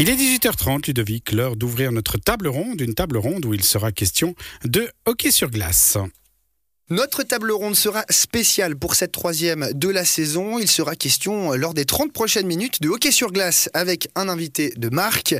Il est 18h30, Ludovic, l'heure d'ouvrir notre table ronde, une table ronde où il sera question de hockey sur glace. Notre table ronde sera spéciale pour cette troisième de la saison. Il sera question lors des 30 prochaines minutes de hockey sur glace avec un invité de marque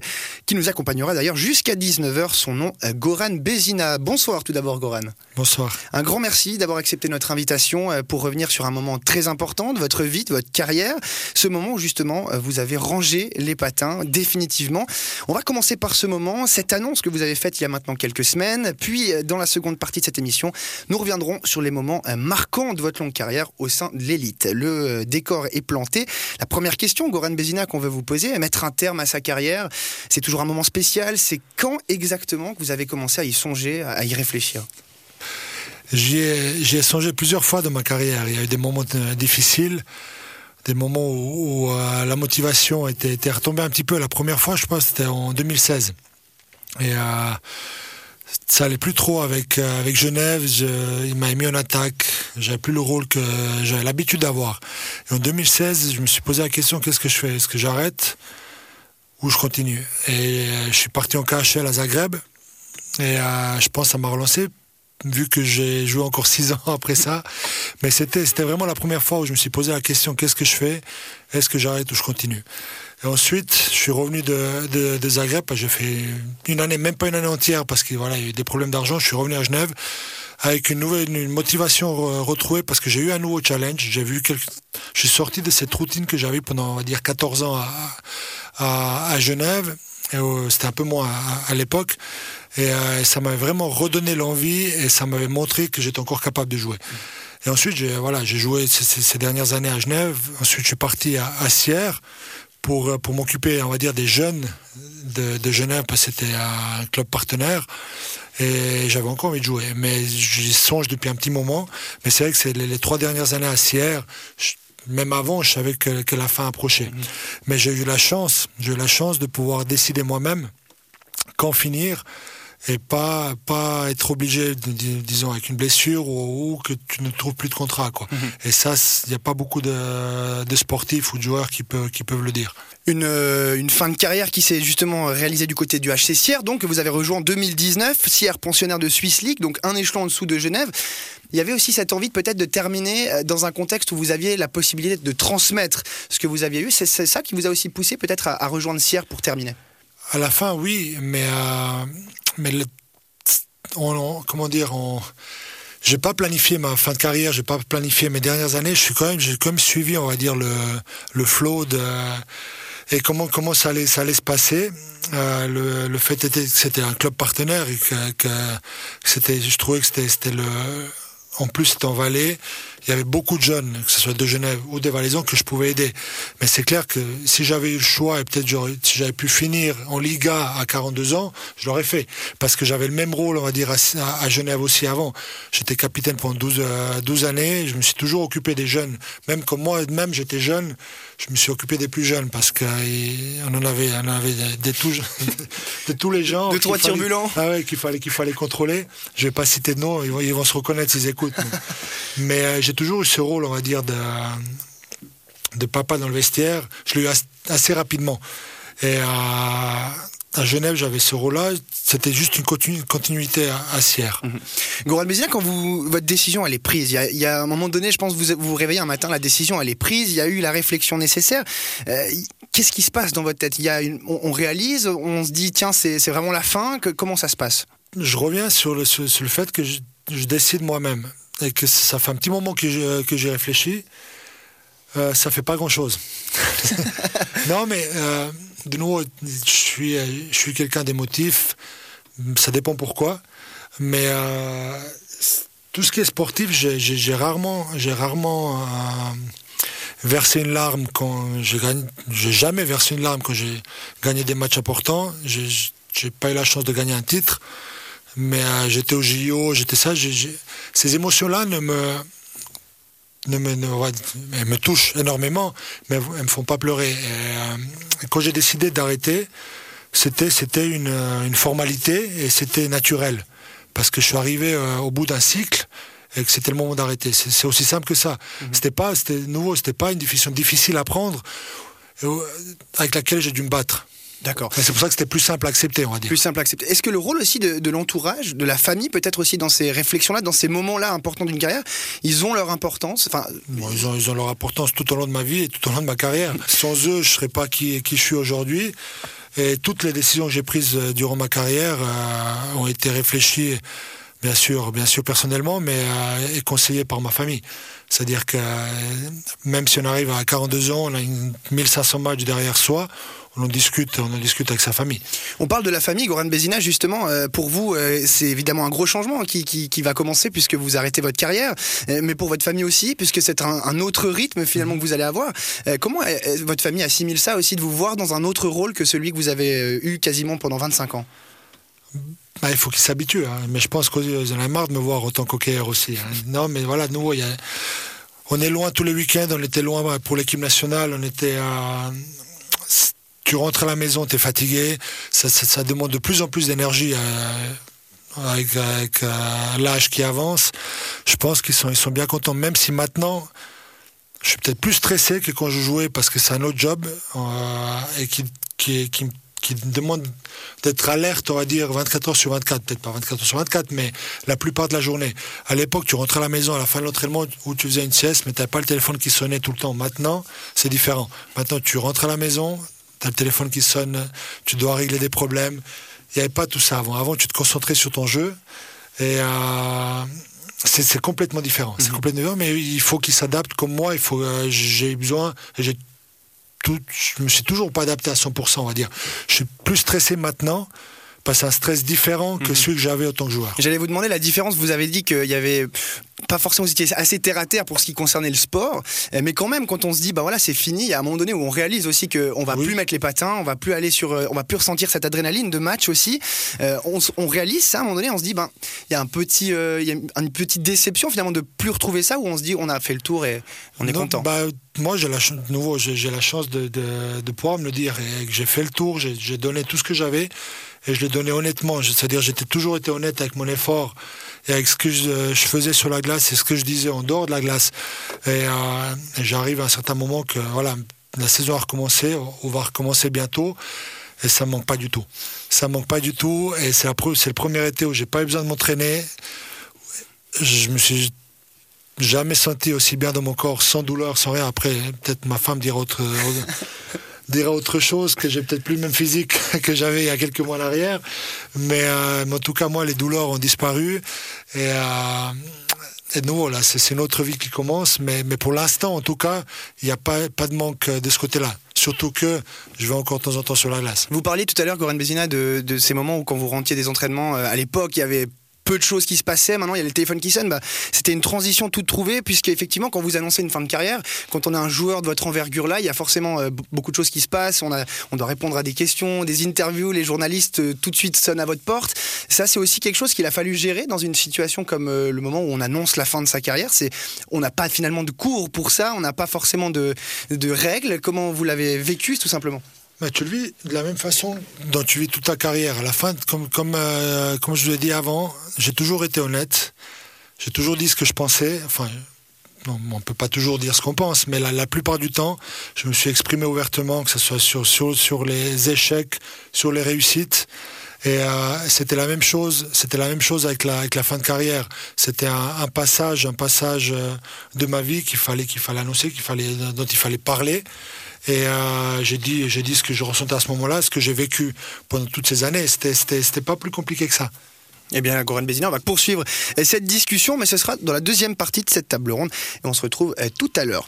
qui nous accompagnera d'ailleurs jusqu'à 19h. Son nom, Goran Bezina. Bonsoir tout d'abord Goran. Bonsoir. Un grand merci d'avoir accepté notre invitation euh, pour revenir sur un moment très important de votre vie, de votre carrière. Ce moment où justement euh, vous avez rangé les patins définitivement. On va commencer par ce moment, cette annonce que vous avez faite il y a maintenant quelques semaines. Puis euh, dans la seconde partie de cette émission, nous reviendrons sur les moments euh, marquants de votre longue carrière au sein de l'élite. Le euh, décor est planté. La première question, Goran Bezina, qu'on veut vous poser, mettre un terme à sa carrière, c'est toujours un moment spécial. C'est quand exactement que vous avez commencé à y songer, à y réfléchir? J'y ai, songé plusieurs fois dans ma carrière. Il y a eu des moments euh, difficiles, des moments où, la motivation était, retombée un petit peu. La première fois, je pense, c'était en 2016. Et ça allait plus trop avec euh, avec Genève. il m'a mis en attaque. J'avais plus le rôle que j'avais l'habitude d'avoir. Et en 2016, je me suis posé la question qu'est-ce que je fais? Est-ce que j'arrête ou je continue? Et euh, je suis parti en KHL à Zagreb. Et euh, je pense que ça m'a relancé vu que j'ai joué encore six ans après ça. Mais c'était c'était vraiment la première fois où je me suis posé la question qu'est-ce que je fais? Est-ce que j'arrête ou je continue? Et ensuite, je suis revenu de, Zagreb. J'ai fait une année, même pas une année entière, parce qu'il voilà, y a eu des problèmes d'argent. Je suis revenu à Genève avec une nouvelle une motivation retrouvée parce que j'ai eu un nouveau challenge. J'ai vu je suis sorti de cette routine que j'avais pendant on va dire 14 ans à, à, Genève. C'était un peu moins à, l'époque. Et euh, ça m'avait vraiment redonné l'envie et ça m'avait montré que j'étais encore capable de jouer. Et ensuite, j'ai voilà, joué ces, dernières années à Genève. Ensuite, je suis parti à Sierre pour, euh, pour m'occuper, on va dire, des jeunes de, de Genève, parce que c'était un club partenaire. Et j'avais encore envie de jouer. Mais j'y songe depuis un petit moment. Mais c'est vrai que c'est les, trois dernières années à Sierre, même avant, je savais que, que la fin approchait. Mhm. Mais j'ai eu la chance, j'ai eu la chance de pouvoir décider moi-même quand finir et pas pas être obligé, disons, avec une blessure ou, que tu ne trouves plus de contrat, quoi. Mhm. Et ça, il n'y a pas beaucoup de, de, sportifs ou de joueurs qui peuvent qui peuvent le dire. Une, euh, une fin de carrière qui s'est justement réalisée du côté du HC Sierre, donc vous avez rejoint en 2019, Sierre pensionnaire de Swiss League, donc un échelon en dessous de Genève. Il y avait aussi cette envie de peut-être de terminer euh, dans un contexte où vous aviez la possibilité de transmettre ce que vous aviez eu. C'est ça qui vous a aussi poussé peut-être à, à rejoindre Sierre pour terminer? À la fin, oui, mais euh, mais on, comment dire, on, j'ai pas planifié ma fin de carrière, j'ai pas planifié mes dernières années. Je suis quand même, j'ai quand même suivi, on va dire le le flow de et comment comment ça allait ça allait se passer. Euh, le, le fait était que c'était un club partenaire et que, que c'était, je trouvais que c'était c'était le en plus, c'était en Valais. Il y avait beaucoup de jeunes, que ce soit de Genève ou des Valaisans, que je pouvais aider. Mais c'est clair que si j'avais eu le choix et peut-être si j'avais pu finir en Liga à 42 ans, je l'aurais fait. Parce que j'avais le même rôle, on va dire, à, Genève aussi avant. J'étais capitaine pendant 12, 12 euh, années. Je me suis toujours occupé des jeunes. Même comme moi, même j'étais jeune, je me suis occupé des plus jeunes parce qu'on en avait, on avait des, tous, de tous les gens. De trois turbulents. Ah ouais, qu'il fallait, qu'il fallait contrôler. Je vais pas citer de nom, ils vont, ils vont se reconnaître s'ils écoutent. Mais, euh, j'ai toujours eu ce rôle, on va dire, de, de papa dans le vestiaire. Je l'ai eu assez rapidement. Et à, à Genève, j'avais ce rôle-là. C'était juste une continuité à, Sierre. Mmh. Goran quand vous, votre décision, elle est prise. Il y, a, un moment donné, je pense, vous vous, réveillez un matin, la décision, elle est prise. Il y a eu la réflexion nécessaire. Euh, qu'est-ce qui se passe dans votre tête? Il y a on, réalise, on se dit, tiens, c'est vraiment la fin. Que, comment ça se passe? Je reviens sur le, sur, le fait que je, je décide moi-même et que ça fait un petit moment que j'ai réfléchi. Euh, ça fait pas grand-chose. non, mais euh, de nouveau, je suis, je suis quelqu'un d'émotif. Ça dépend pourquoi. Mais euh, tout ce qui est sportif, j'ai rarement, j'ai rarement euh, versé une larme quand j'ai gagné. J'ai jamais versé une larme quand j'ai gagné des matchs importants. J'ai pas eu la chance de gagner un titre, mais euh, j'étais au JO, j'étais ça. ces émotions-là ne me ne me, elles me touchent énormément, mais elles me font pas pleurer. Euh, quand j'ai décidé d'arrêter, c'était c'était une, une, formalité et c'était naturel parce que je suis arrivé euh, au bout d'un cycle et que c'était le moment d'arrêter. C'est aussi simple que ça. Mhm. C'était pas c'était nouveau, c'était pas une décision difficile à prendre avec laquelle j'ai dû me battre. D'accord. C'est pour ça que c'était plus simple à accepter, on va dire. Plus simple à accepter. Est-ce que le rôle aussi de, l'entourage, de la famille, peut-être aussi dans ces réflexions-là, dans ces moments-là importants d'une carrière, ils ont leur importance enfin... ils, ont, ils, ont, leur importance tout au long de ma vie et tout au long de ma carrière. Sans eux, je ne serais pas qui, qui je suis aujourd'hui. Et toutes les décisions que j'ai prises euh, durant ma carrière euh, ont été réfléchies, bien sûr, bien sûr personnellement, mais euh, et conseillées par ma famille. C'est-à-dire que même si on arrive à 42 ans, on a 1500 matchs derrière soi, on en discute, on en discute avec sa famille. On parle de la famille, Goran Bézina, justement. Euh, pour vous, euh, c'est évidemment un gros changement qui, va commencer puisque vous arrêtez votre carrière, euh, mais pour votre famille aussi, puisque c'est un, autre rythme finalement que vous allez avoir. comment votre famille assimile ça aussi de vous voir dans un autre rôle que celui que vous avez eu quasiment pendant 25 ans? Il faut qu'ils s'habituent, hein. mais je pense qu'ils en ont marre de me voir autant qu'OKR aussi. Hein. Non, mais voilà, nous, on est loin tous les week-ends, on était loin pour l'équipe nationale, on était à tu rentres à la maison, tu es fatigué, ça, demande de plus en plus d'énergie euh, avec, euh, l'âge qui avance. Je pense qu'ils sont, ils sont bien contents, même si maintenant, je suis peut-être plus stressé que quand je jouais parce que c'est un autre job euh, et qui, qui demande d'être alerte, on va dire, 24 heures sur 24, peut-être pas 24 heures sur 24, mais la plupart de la journée. À l'époque, tu rentrais à la maison à la fin de l'entraînement où tu faisais une sieste, mais tu n'avais pas le téléphone qui sonnait tout le temps. Maintenant, c'est différent. Maintenant, tu rentres à la maison, tu as le téléphone qui sonne, tu dois régler des problèmes. Il n'y avait pas tout ça avant. Avant, tu te concentrais sur ton jeu. Et euh, c'est complètement différent. C'est mhm. complètement différent, mais il faut qu'il s'adapte comme moi. Il faut, euh, j'ai besoin, j'ai tout, je me suis toujours pas adapté à 100%, on va dire. Je suis plus stressé maintenant parce un stress différent que mhm. celui que j'avais en tant que joueur. J'allais vous demander la différence. Vous avez dit qu'il y avait pas forcément vous étiez assez terre à terre pour ce qui concernait le sport, euh, mais quand même quand on se dit bah voilà c'est fini, il y a un moment donné où on réalise aussi qu'on va plus mettre les patins, on va plus aller sur, euh, on va plus ressentir cette adrénaline de match aussi. Euh, on, réalise ça à un moment donné, on se dit ben il y a un petit, il y a une petite déception finalement de plus retrouver ça où on se dit on a fait le tour et on est content. Bah, moi j'ai la nouveau j'ai la chance de, de, pouvoir me le dire et que j'ai fait le tour, j'ai donné tout ce que j'avais et je l'ai donné honnêtement, c'est-à-dire j'étais toujours été honnête avec mon effort et avec ce que je, faisais sur la glace et ce que je disais en dehors de la glace. Et, euh, j'arrive à un certain moment que voilà, la saison a recommencé, on va recommencer bientôt. Et ça manque pas du tout. Ça manque pas du tout. Et c'est le premier été où j'ai pas eu besoin de m'entraîner. Je me suis jamais senti aussi bien dans mon corps, sans douleur, sans rien. Après, peut-être ma femme dira autre, dira autre chose, que j'ai peut-être plus le même physique que j'avais il y a quelques mois en arrière. Mais, euh, en tout cas, moi, les douleurs ont disparu. Et, euh, et nous, là, c'est une autre vie qui commence. Mais, mais pour l'instant, en tout cas, il n'y a pas, pas de manque de ce côté-là. Surtout que je vais encore de temps en temps sur la glace. Vous parliez tout à l'heure, Goran Bézina, de, de, ces moments où quand vous rentiez des entraînements, euh, à l'époque, il y avait peu de choses qui se passaient. Maintenant, il y a le téléphone qui sonne. Bah, c'était une transition toute trouvée, puisque effectivement, quand vous annoncez une fin de carrière, quand on a un joueur de votre envergure-là, il y a forcément euh, beaucoup de choses qui se passent. On, doit répondre à des questions, des interviews. Les journalistes euh, tout de suite sonnent à votre porte. Ça, c'est aussi quelque chose qu'il a fallu gérer dans une situation comme euh, le moment où on annonce la fin de sa carrière. On n'a pas finalement de cours pour ça. On n'a pas forcément de règles. Comment vous l'avez vécu, tout simplement? Tu le vis de la même façon dont tu vis toute ta carrière. À la fin, euh, comme je vous l'ai dit avant, j'ai toujours été honnête. J'ai toujours dit ce que je pensais. Enfin, on ne peut pas toujours dire ce qu'on pense, mais la, plupart du temps, je me suis exprimé ouvertement, que ce soit sur les échecs, sur les réussites. Et euh, c'était la même chose. C'était la même chose avec la, fin de carrière. C'était un, passage, un passage euh, de ma vie qu'il fallait, qu'il fallait annoncer, qu'il fallait, dont il fallait parler. Et euh, j'ai dit, j'ai dit ce que je ressentais à ce moment-là, ce que j'ai vécu pendant toutes ces années. C'était, c'était, pas plus compliqué que ça. Eh bien, Goran Bézina, on va poursuivre cette discussion, mais ce sera dans la deuxième partie de cette table ronde. Et on se retrouve tout à l'heure.